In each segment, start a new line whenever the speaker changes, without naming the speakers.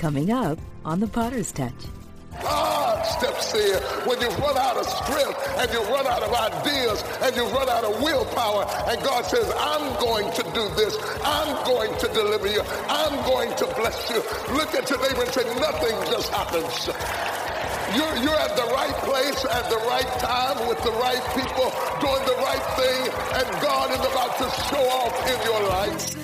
Coming up on the Potter's Touch.
Ah, God steps in when you run out of strength and you run out of ideas and you run out of willpower. And God says, I'm going to do this. I'm going to deliver you. I'm going to bless you. Look at your neighbor and say, nothing just happens. You're, you're at the right place at the right time with the right people doing the right thing and God is about to show off in your life.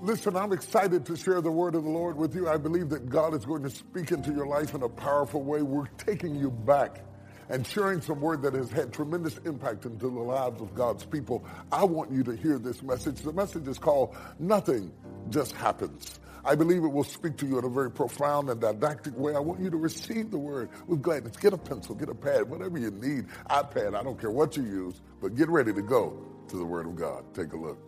Listen, I'm excited to share the word of the Lord with you. I believe that God is going to speak into your life in a powerful way. We're taking you back and sharing some word that has had tremendous impact into the lives of God's people. I want you to hear this message. The message is called Nothing Just Happens. I believe it will speak to you in a very profound and didactic way. I want you to receive the word with gladness. Get a pencil, get a pad, whatever you need, iPad, I don't care what you use, but get ready to go to the word of God. Take a look.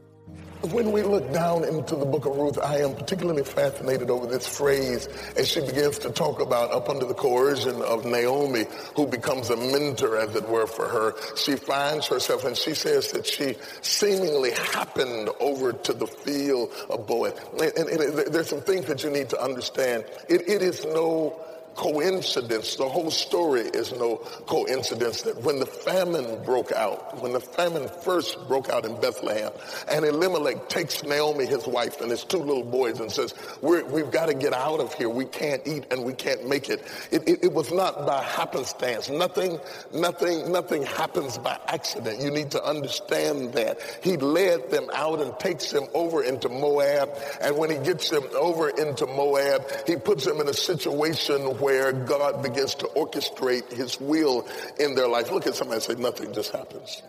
When we look down into the book of Ruth, I am particularly fascinated over this phrase as she begins to talk about up under the coercion of Naomi, who becomes a mentor, as it were, for her. She finds herself and she says that she seemingly happened over to the field of Boaz. And, and, and there's some things that you need to understand. it, it is no coincidence. The whole story is no coincidence that when the famine broke out, when the famine first broke out in Bethlehem, and Elimelech takes Naomi, his wife, and his two little boys and says, we have got to get out of here. We can't eat and we can't make it. It, it. it was not by happenstance. Nothing, nothing, nothing happens by accident. You need to understand that. He led them out and takes them over into Moab. And when he gets them over into Moab, he puts them in a situation where God begins to orchestrate his will in their life. Look at somebody and say, nothing just happens.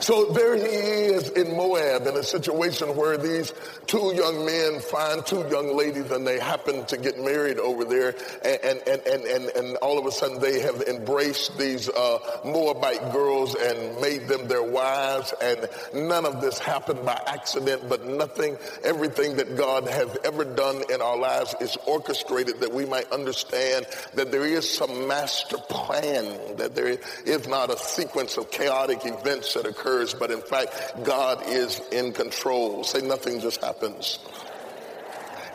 So there he is in Moab in a situation where these two young men find two young ladies and they happen to get married over there and, and, and, and, and all of a sudden they have embraced these uh, Moabite girls and made them their wives and none of this happened by accident but nothing, everything that God has ever done in our lives is orchestrated that we might understand that there is some master plan, that there is not a sequence of chaotic events that occur occurs, but in fact, God is in control. Say nothing just happens.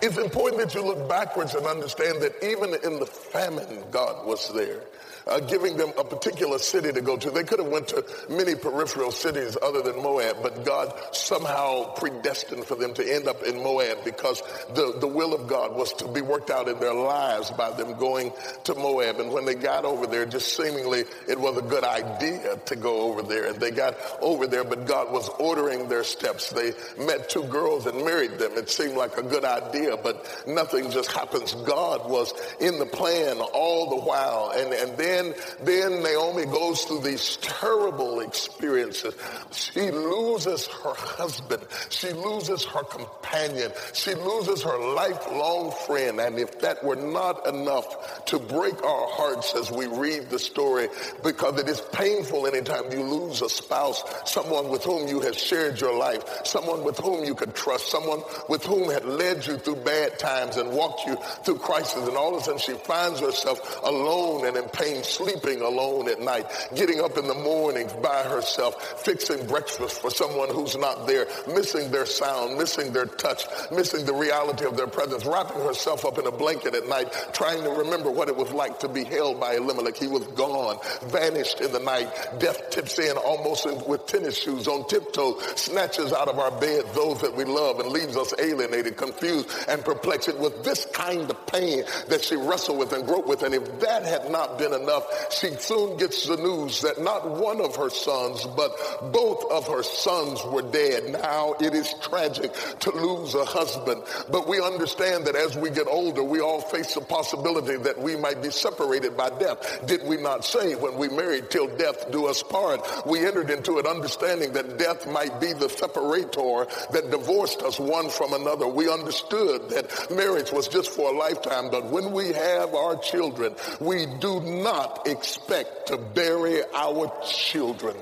It's important that you look backwards and understand that even in the famine, God was there uh, giving them a particular city to go to. They could have went to many peripheral cities other than Moab, but God somehow predestined for them to end up in Moab because the, the will of God was to be worked out in their lives by them going to Moab. And when they got over there, just seemingly it was a good idea to go over there. And they got over there, but God was ordering their steps. They met two girls and married them. It seemed like a good idea, but nothing just happens. God was in the plan all the while. And, and then then, then Naomi goes through these terrible experiences. She loses her husband. She loses her companion. She loses her lifelong friend. And if that were not enough to break our hearts as we read the story, because it is painful anytime you lose a spouse, someone with whom you have shared your life, someone with whom you could trust, someone with whom had led you through bad times and walked you through crisis. And all of a sudden she finds herself alone and in pain sleeping alone at night, getting up in the mornings by herself, fixing breakfast for someone who's not there, missing their sound, missing their touch, missing the reality of their presence, wrapping herself up in a blanket at night, trying to remember what it was like to be held by Elimelech. He was gone, vanished in the night. Death tips in almost with tennis shoes on tiptoe, snatches out of our bed those that we love and leaves us alienated, confused, and perplexed. It was this kind of pain that she wrestled with and groped with. And if that had not been enough, enough, she soon gets the news that not one of her sons, but both of her sons were dead. Now it is tragic to lose a husband, but we understand that as we get older, we all face the possibility that we might be separated by death. Did we not say when we married till death do us part? We entered into an understanding that death might be the separator that divorced us one from another. We understood that marriage was just for a lifetime, but when we have our children, we do not expect to bury our children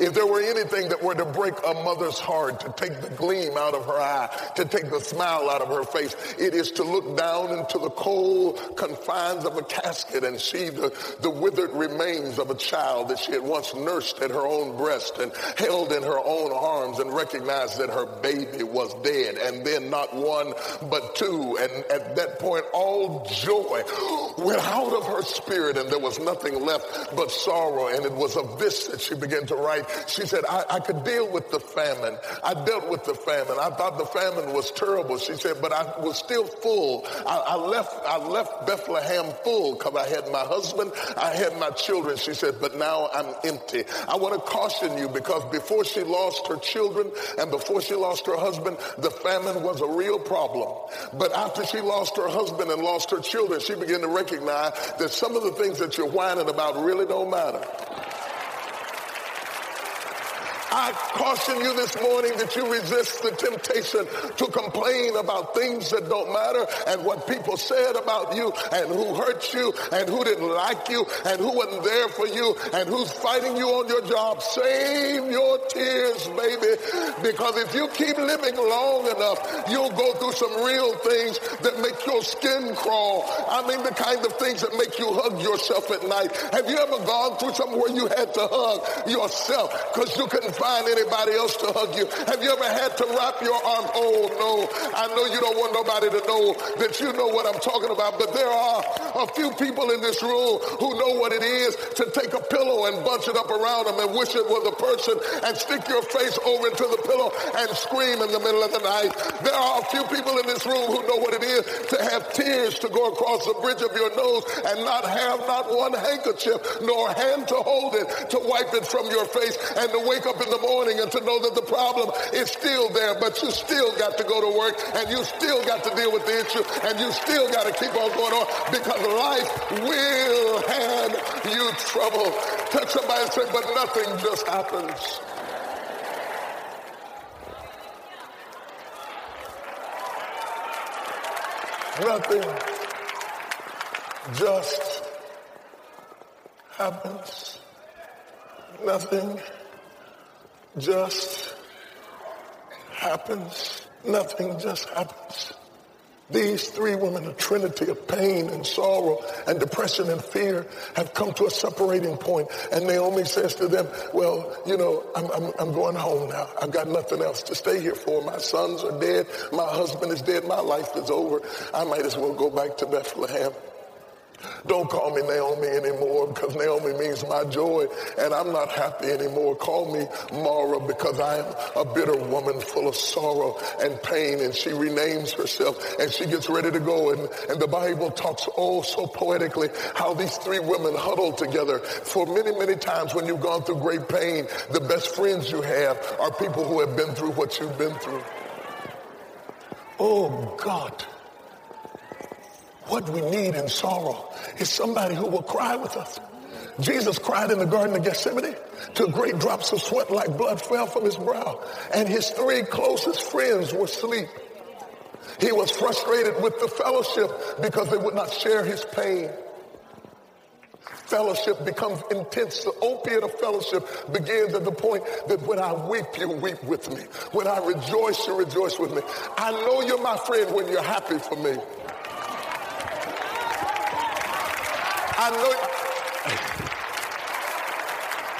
If there were anything that were to break a mother's heart, to take the gleam out of her eye, to take the smile out of her face, it is to look down into the cold confines of a casket and see the, the withered remains of a child that she had once nursed at her own breast and held in her own arms and recognize that her baby was dead. And then not one, but two. And at that point, all joy went out of her spirit and there was nothing left but sorrow. And it was of this that she began to write. She said, I, I could deal with the famine. I dealt with the famine. I thought the famine was terrible. She said, but I was still full. I, I left, I left Bethlehem full because I had my husband. I had my children. She said, but now I'm empty. I want to caution you because before she lost her children and before she lost her husband, the famine was a real problem. But after she lost her husband and lost her children, she began to recognize that some of the things that you're whining about really don't matter. I caution you this morning that you resist the temptation to complain about things that don't matter and what people said about you and who hurt you and who didn't like you and who wasn't there for you and who's fighting you on your job. Save your tears, baby, because if you keep living long enough, you'll go through some real things that make your skin crawl. I mean, the kind of things that make you hug yourself at night. Have you ever gone through something where you had to hug yourself because you couldn't find anybody else to hug you? Have you ever had to wrap your arm? Oh no, I know you don't want nobody to know that you know what I'm talking about, but there are a few people in this room who know what it is to take a pillow and bunch it up around them and wish it was a person and stick your face over into the pillow and scream in the middle of the night. There are a few people in this room who know what it is to have tears to go across the bridge of your nose and not have not one handkerchief nor hand to hold it to wipe it from your face and to wake up in the morning and to know that the problem is still there, but you still got to go to work and you still got to deal with the issue and you still got to keep on going on because life will hand you trouble. Touch somebody and say, but nothing just happens. Nothing just happens. Nothing just happens. Nothing just happens. These three women, a trinity of pain and sorrow and depression and fear, have come to a separating point. And Naomi says to them, well, you know, I'm, I'm, I'm going home now. I've got nothing else to stay here for. My sons are dead. My husband is dead. My life is over. I might as well go back to Bethlehem. Don't call me Naomi anymore because Naomi means my joy and I'm not happy anymore. Call me Mara because I am a bitter woman full of sorrow and pain and she renames herself and she gets ready to go and, and the Bible talks oh so poetically how these three women huddled together for many, many times when you've gone through great pain. The best friends you have are people who have been through what you've been through. Oh God. What we need in sorrow is somebody who will cry with us. Jesus cried in the Garden of Gethsemane till great drops of sweat like blood fell from his brow. And his three closest friends were asleep. He was frustrated with the fellowship because they would not share his pain. Fellowship becomes intense. The opiate of fellowship begins at the point that when I weep, you weep with me. When I rejoice, you rejoice with me. I know you're my friend when you're happy for me. I know.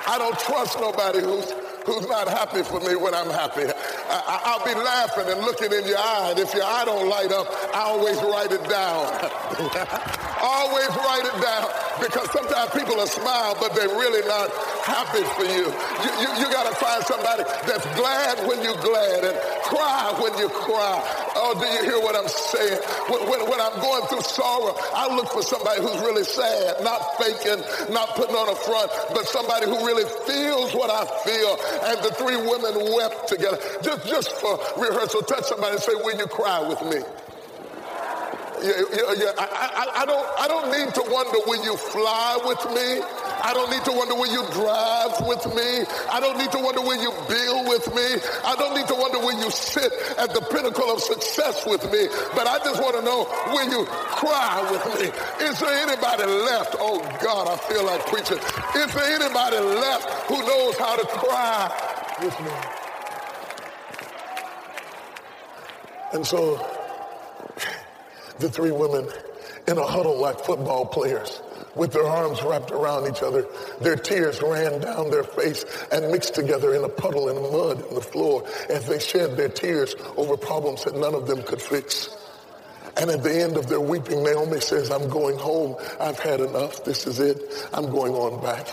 I don't trust nobody who's who's not happy for me when I'm happy. I, will be laughing and looking in your eye, and if your eye don't light up, I always write it down. always write it down because sometimes people will smile, but they're really not happy for you. You, you, you got to find somebody that's glad when you're glad and cry when you cry. Oh, do you hear what I'm saying? When, when, when I'm going through sorrow, I look for somebody who's really sad, not faking, not putting on a front, but somebody who really feels what I feel. And the three women wept together. Just, just for rehearsal, touch somebody and say, will you cry with me? Yeah, yeah, yeah. I, I, I, don't, I don't need to wonder will you fly with me? I don't need to wonder will you drive with me. I don't need to wonder will you build with me. I don't need to wonder will you sit at the pinnacle of success with me. But I just want to know will you cry with me. Is there anybody left? Oh God, I feel like preaching. Is there anybody left who knows how to cry with me? And so the three women in a huddle like football players with their arms wrapped around each other. Their tears ran down their face and mixed together in a puddle in the mud on the floor as they shed their tears over problems that none of them could fix. And at the end of their weeping, Naomi says, I'm going home. I've had enough. This is it. I'm going on back.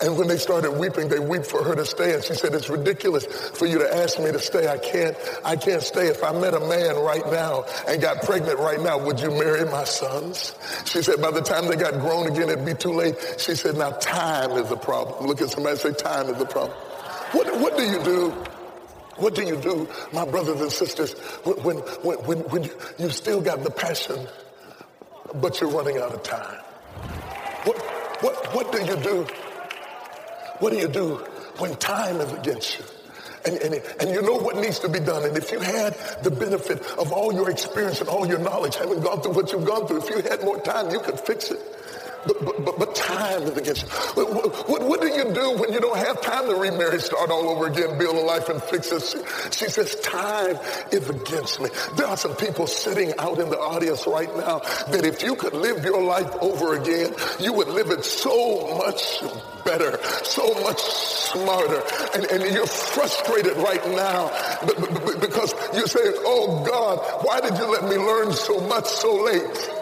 And when they started weeping, they wept for her to stay. And she said, it's ridiculous for you to ask me to stay. I can't, I can't stay. If I met a man right now and got pregnant right now, would you marry my sons? She said, by the time they got grown again, it'd be too late. She said, now time is the problem. Look at somebody say, time is the problem. What, what do you do? What do you do, my brothers and sisters, when, when, when, when you, you still got the passion, but you're running out of time? What, what, what do you do what do you do when time is against you? And, and, and you know what needs to be done. And if you had the benefit of all your experience and all your knowledge, having gone through what you've gone through, if you had more time, you could fix it. But, but, but, time is against you. What, what, what, do you do when you don't have time to remarry, start all over again, build a life and fix it? She, she says, time is against me. There are some people sitting out in the audience right now that if you could live your life over again, you would live it so much better, so much smarter. And, and you're frustrated right now because you say, oh God, why did you let me learn so much so late?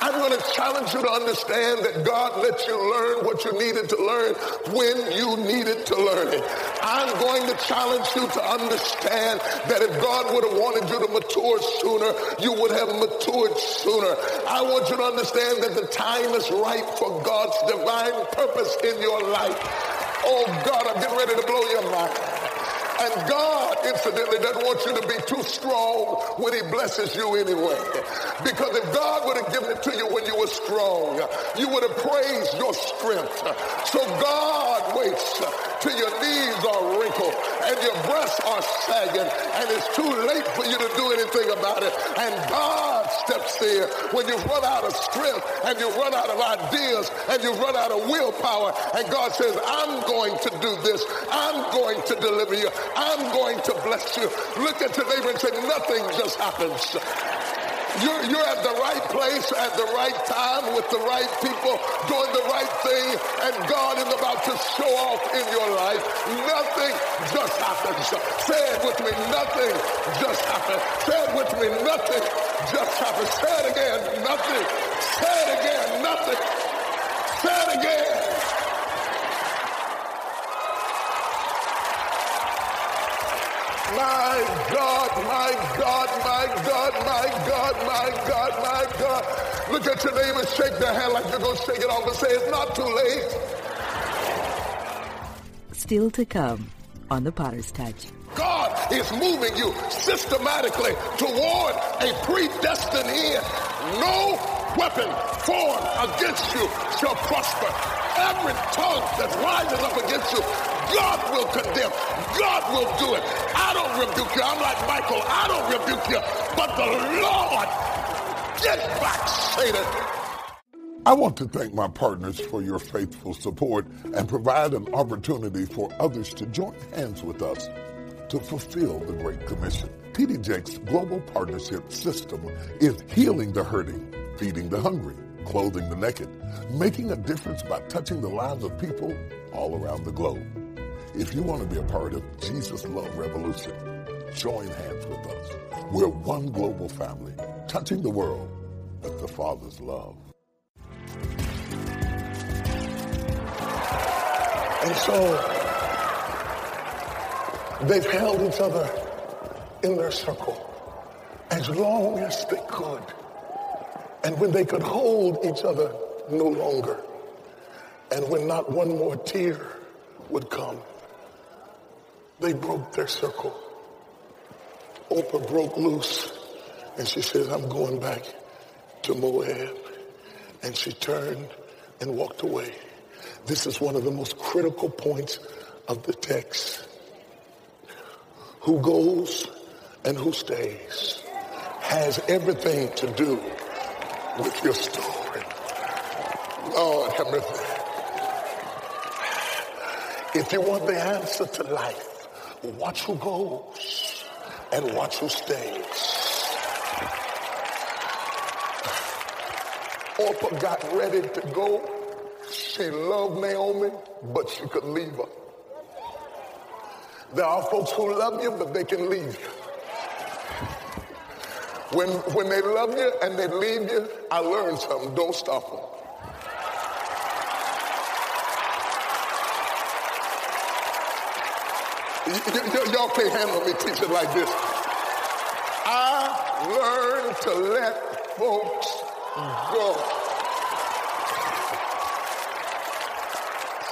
I'm going to challenge you to understand that God let you learn what you needed to learn when you needed to learn it. I'm going to challenge you to understand that if God would have wanted you to mature sooner, you would have matured sooner. I want you to understand that the time is right for God's divine purpose in your life. Oh God, I'm getting ready to blow your mind. And God, incidentally, doesn't want you to be too strong when he blesses you anyway. Because if God would have given it to you when you were strong, you would have praised your strength. So God waits till your knees are wrinkled and your breasts are sagging and it's too late for you to do anything about it. And God steps there when you've run out of strength and you've run out of ideas and you've run out of willpower. And God says, I'm going to do this. I'm going to deliver you. I'm going to bless you. Look at your neighbor and say, nothing just happens. You're, you're at the right place at the right time with the right people doing the right thing and God is about to show off in your life. Nothing just happens. Say it with me. Nothing just happens. Say it with me. Nothing just happens. Say it again. Nothing. Say it again. Nothing. Say it again. My God, my God, my God, my God, my God, my God. Look at your neighbor, shake their hand like you're going to shake it off and say, it's not too late.
Still to come on the Potter's Touch.
God is moving you systematically toward a predestined end. No weapon formed against you shall prosper. Every tongue that rises up against you, God will condemn. God will do it. I don't rebuke you. I'm like Michael. I don't rebuke you. But the Lord, get back, Satan. I want to thank my partners for your faithful support and provide an opportunity for others to join hands with us to fulfill the Great Commission. Jakes' global partnership system is healing the hurting, feeding the hungry, clothing the naked, making a difference by touching the lives of people all around the globe. If you want to be a part of Jesus Love Revolution, join hands with us. We're one global family, touching the world with the Father's love. And so they've held each other in their circle as long as they could. And when they could hold each other no longer, and when not one more tear would come, they broke their circle. Orpah broke loose and she says, I'm going back to Moab. And she turned and walked away. This is one of the most critical points of the text. Who goes and who stays has everything to do with your story. Lord have mercy. If you want the answer to life, watch who goes and watch who stays. Orpah got ready to go. She loved Naomi, but she could leave her. There are folks who love you, but they can leave you. When, when they love you and they leave you, I learned something. Don't stop them. Y'all can't handle me teaching like this. I learned to let folks go.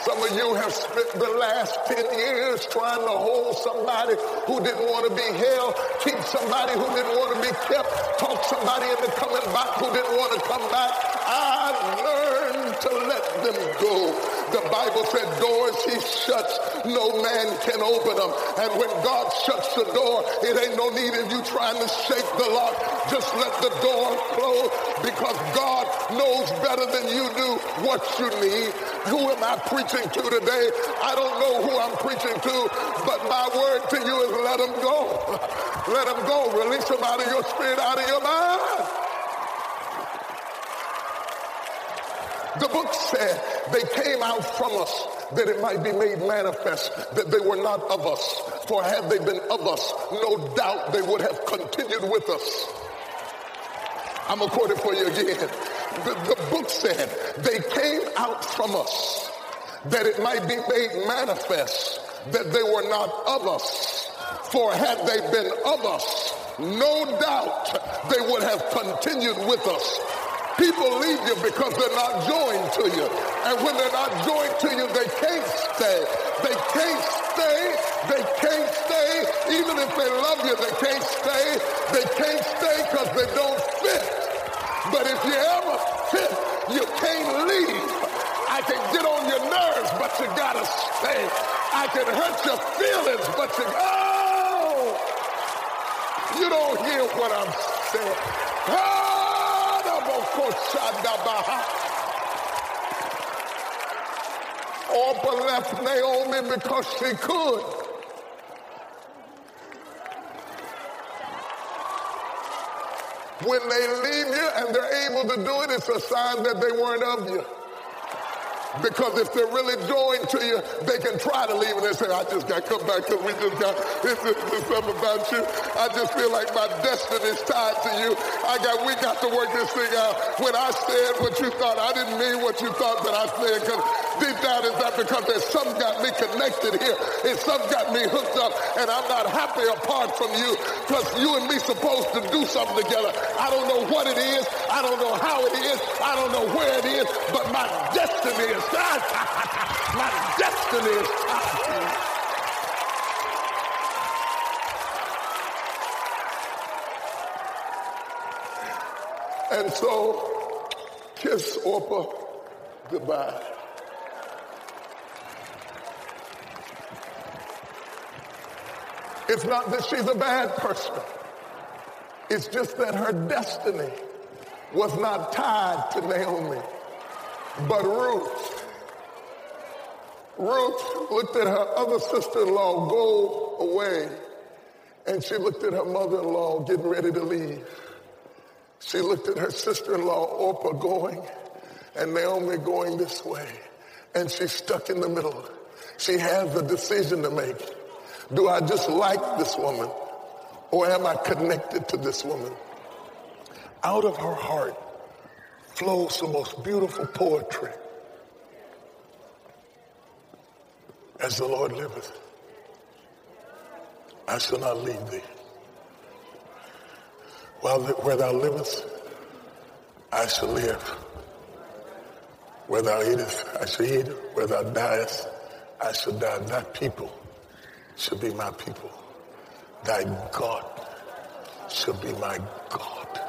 Some of you have spent the last 10 years trying to hold somebody who didn't want to be held, keep somebody who didn't want to be kept, talk somebody into coming back who didn't want to come back. I learned to let them go. The Bible said doors he shuts, no man can open them. And when God shuts the door, it ain't no need of you trying to shake the lock. Just let the door close because God knows better than you do what you need. Who am I preaching to today? I don't know who I'm preaching to, but my word to you is let them go. Let them go. Release them out of your spirit, out of your mind. The book said they came out from us that it might be made manifest that they were not of us. For had they been of us, no doubt they would have continued with us. I'm going to quote it for you again the, the book said, they came out from us that it might be made manifest that they were not of us. For had they been of us, no doubt they would have continued with us. People leave you because they're not joined to you. And when they're not joined to you, they can't stay. They can't stay. They can't stay. Even if they love you, they can't stay. They can't stay because they don't fit. But if you ever fit, you can't leave. I can get on your nerves, but you gotta stay. I can hurt your feelings, but you, oh, you don't hear what I'm saying. Oh! Orpah left Naomi because she could. When they leave you and they're able to do it, it's a sign that they weren't of you. Because if they're really joined to you, they can try to leave and they say, I just got to come back because we just got, this is something about you. I just feel like my destiny is tied to you. I got, we got to work this thing out. When I said what you thought, I didn't mean what you thought that I said because deep down is that because there's some got me connected here. It's some got me hooked up and I'm not happy apart from you because you and me supposed to do something together. I don't know what it is. I don't know how it is. I don't know where it is, but my destiny is my destiny is And so, kiss Orpah goodbye. It's not that she's a bad person. It's just that her destiny was not tied to Naomi, but Ruth. Ruth looked at her other sister-in-law go away, and she looked at her mother-in-law getting ready to leave. She looked at her sister-in-law Orpah going, and Naomi going this way, and she's stuck in the middle. She has a decision to make. Do I just like this woman, or am I connected to this woman? Out of her heart flows the most beautiful poetry. As the Lord liveth, I shall not leave thee. While where thou livest, I shall live. Where thou eatest, I shall eat. Where thou diest, I shall die. Thy people shall be my people. Thy God shall be my God.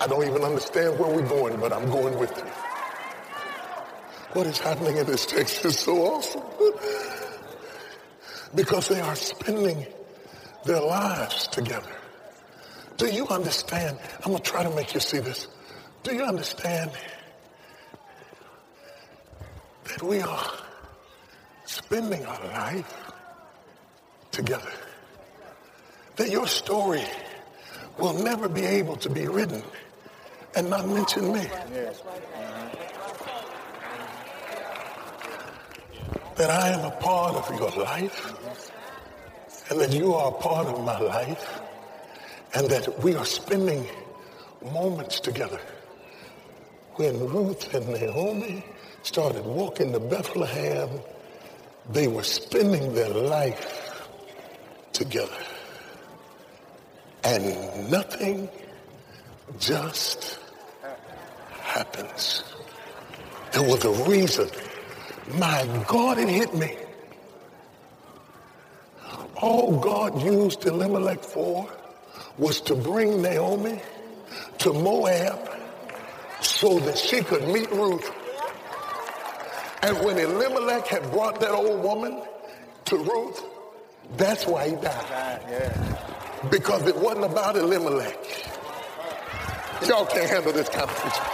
I don't even understand where we're going, but I'm going with you. What is happening in this text is so awesome. because they are spending their lives together. Do you understand? I'm going to try to make you see this. Do you understand that we are spending our life together? That your story will never be able to be written and not mention me. That I am a part of your life and that you are a part of my life and that we are spending moments together. When Ruth and Naomi started walking to Bethlehem, they were spending their life together. And nothing just happens. There was a reason. My God, it hit me. All God used Elimelech for was to bring Naomi to Moab so that she could meet Ruth. And when Elimelech had brought that old woman to Ruth, that's why he died. Because it wasn't about Elimelech. Y'all can't handle this conversation.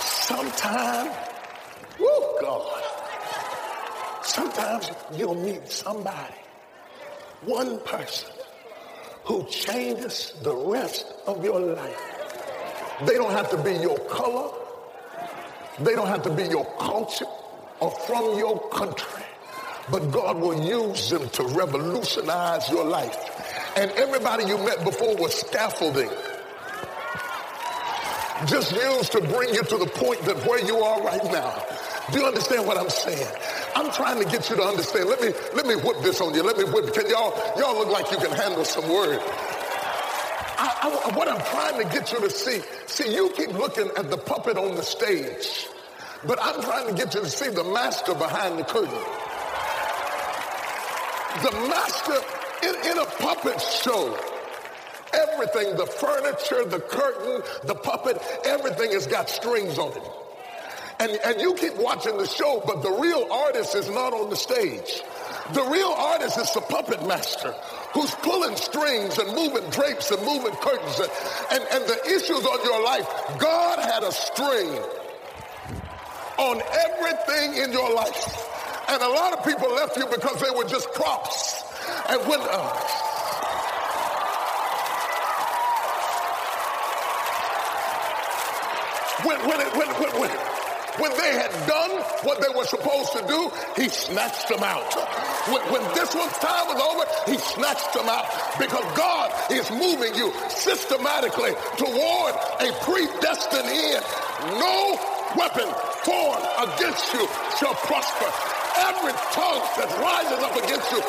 Sometime, oh God. Sometimes you'll meet somebody one person who changes the rest of your life. They don't have to be your color. They don't have to be your culture or from your country. But God will use them to revolutionize your life. And everybody you met before was scaffolding. Just used to bring you to the point that where you are right now. Do you understand what I'm saying? I'm trying to get you to understand. Let me let me whip this on you. Let me whip. Can y'all y'all look like you can handle some word? I, I, what I'm trying to get you to see, see, you keep looking at the puppet on the stage, but I'm trying to get you to see the master behind the curtain. The master in, in a puppet show. Everything, the furniture, the curtain, the puppet, everything has got strings on it. And, and you keep watching the show, but the real artist is not on the stage. The real artist is the puppet master who's pulling strings and moving drapes and moving curtains and, and, and the issues on your life. God had a string on everything in your life. And a lot of people left you because they were just props. And when, uh, when, when, it, when, when, when, when they had done what they were supposed to do, he snatched them out. When, when this one's time was over, he snatched them out because God is moving you systematically toward a predestined end. No weapon formed against you shall prosper. Every tongue that rises up against you,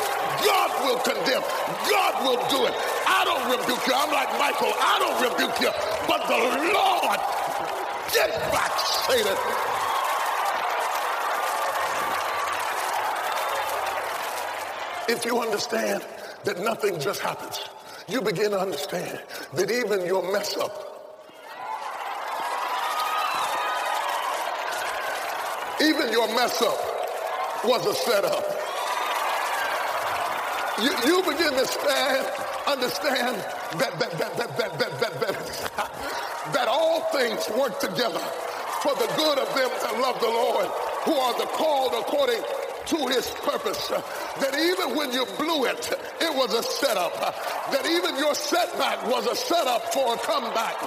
God will condemn. God will do it. I don't rebuke you. I'm like Michael. I don't rebuke you. But the Lord, get back, Satan. If you understand that nothing just happens, you begin to understand that even your mess up even your mess up was a setup. You, you begin to stand, understand that that that that that that that, that, that all things work together for the good of them that love the Lord, who are the called according to his purpose. That even when you blew it, it was a setup. That even your setback was a setup for a comeback.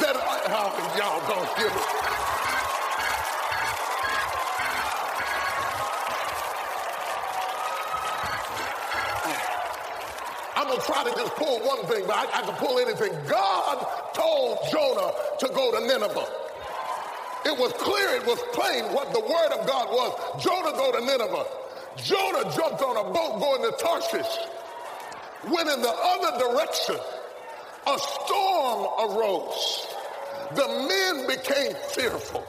That oh, y'all don't give it. I'm gonna try to just pull one thing, but I, I can pull anything. God told Jonah to go to Nineveh. It was clear, it was plain what the word of God was. Jonah go to Nineveh. Jonah jumped on a boat going to Tarshish. Went in the other direction. A storm arose. The men became fearful.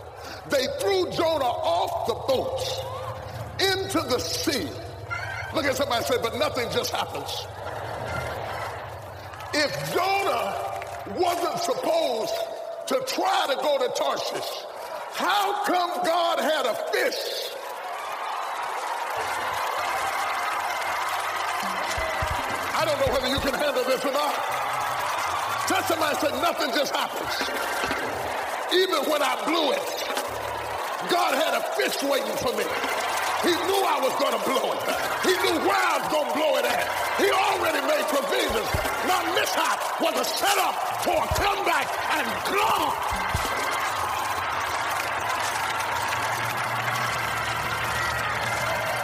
They threw Jonah off the boat into the sea. Look at somebody say, but nothing just happens. If Jonah wasn't supposed to try to go to Tarshish, how come God had a fish? I don't know whether you can handle this or not. Tell somebody said nothing just happens. Even when I blew it, God had a fish waiting for me. He knew I was going to blow it. He knew where I was going to blow it at. He already made provisions. My mishap was a setup for a comeback and God.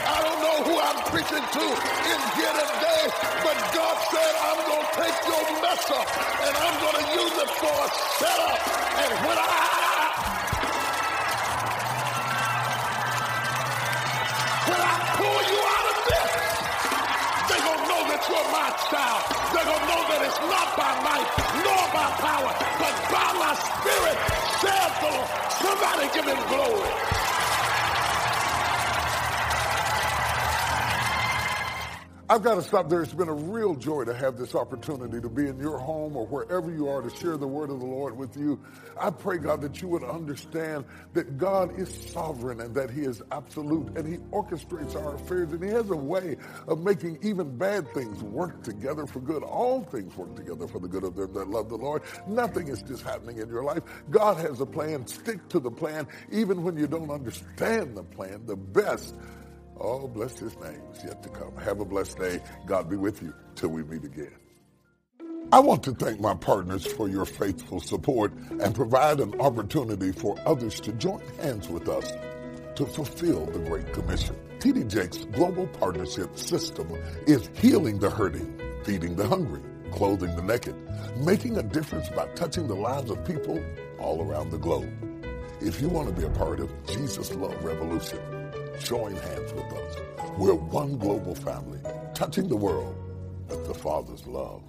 I don't know who I'm preaching to in here today, but God said, I'm going to take your mess up and I'm going to use it for a setup. And when I When I pull you out of this, they're going to know that you're my child. They're going to know that it's not by might nor by power, but by my spirit, saith the Lord. Somebody give him glory. I've got to stop there. It's been a real joy to have this opportunity to be in your home or wherever you are to share the word of the Lord with you. I pray, God, that you would understand that God is sovereign and that he is absolute and he orchestrates our affairs and he has a way of making even bad things work together for good. All things work together for the good of them that love the Lord. Nothing is just happening in your life. God has a plan. Stick to the plan even when you don't understand the plan. The best Oh, bless his name is yet to come. Have a blessed day. God be with you till we meet again. I want to thank my partners for your faithful support and provide an opportunity for others to join hands with us to fulfill the Great Commission. TD Jakes' global partnership system is healing the hurting, feeding the hungry, clothing the naked, making a difference by touching the lives of people all around the globe. If you want to be a part of Jesus' Love Revolution, join hands with us. We're one global family, touching the world with the Father's love.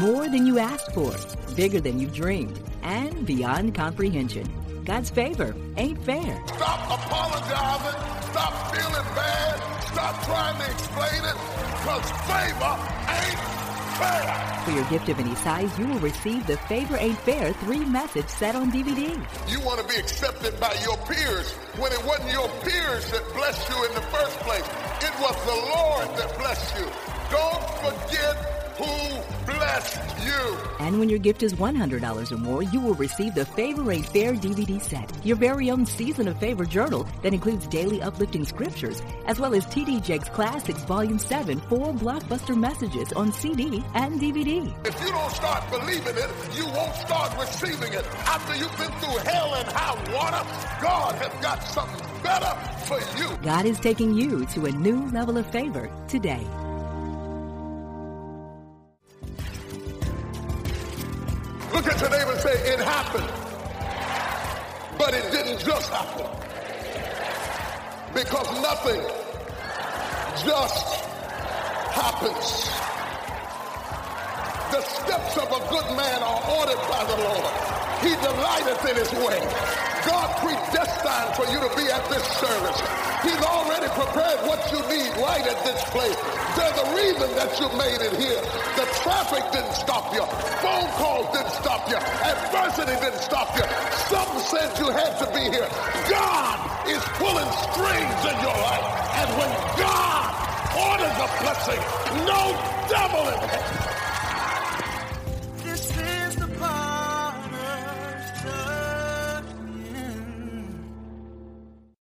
More than you asked for, bigger than you dreamed, and beyond comprehension. God's favor ain't fair.
Stop apologizing. Stop feeling bad. Stop trying to explain it. Because favor ain't fair.
For your gift of any size, you will receive the Favor Ain't Fair three message set on DVD.
You want to be accepted by your peers when it wasn't your peers that blessed you in the first place. It was the Lord that blessed you. Don't forget who blessed you.
And when your gift is $100 or more, you will receive the Favor Ain't Fair DVD set, your very own Season of Favor journal that includes daily uplifting scriptures, as well as TD Jakes Classics Volume 7, four blockbuster messages on CD and DVD.
If you don't start believing it, you won't start receiving it. After you've been through hell and high water, God has got something better for you.
God is taking you to a new level of favor today.
Look at your neighbor and say, it happened. But it didn't just happen. Because nothing just happens. The steps of a good man are ordered by the Lord. He delighteth in his way. God predestined for you to be at this service. He's already prepared what you need right at this place. There's a reason that you made it here. The traffic didn't stop you. Phone calls didn't stop you. Adversity didn't stop you. Something said you had to be here. God is pulling strings in your life. And when God orders a blessing, no devil in hell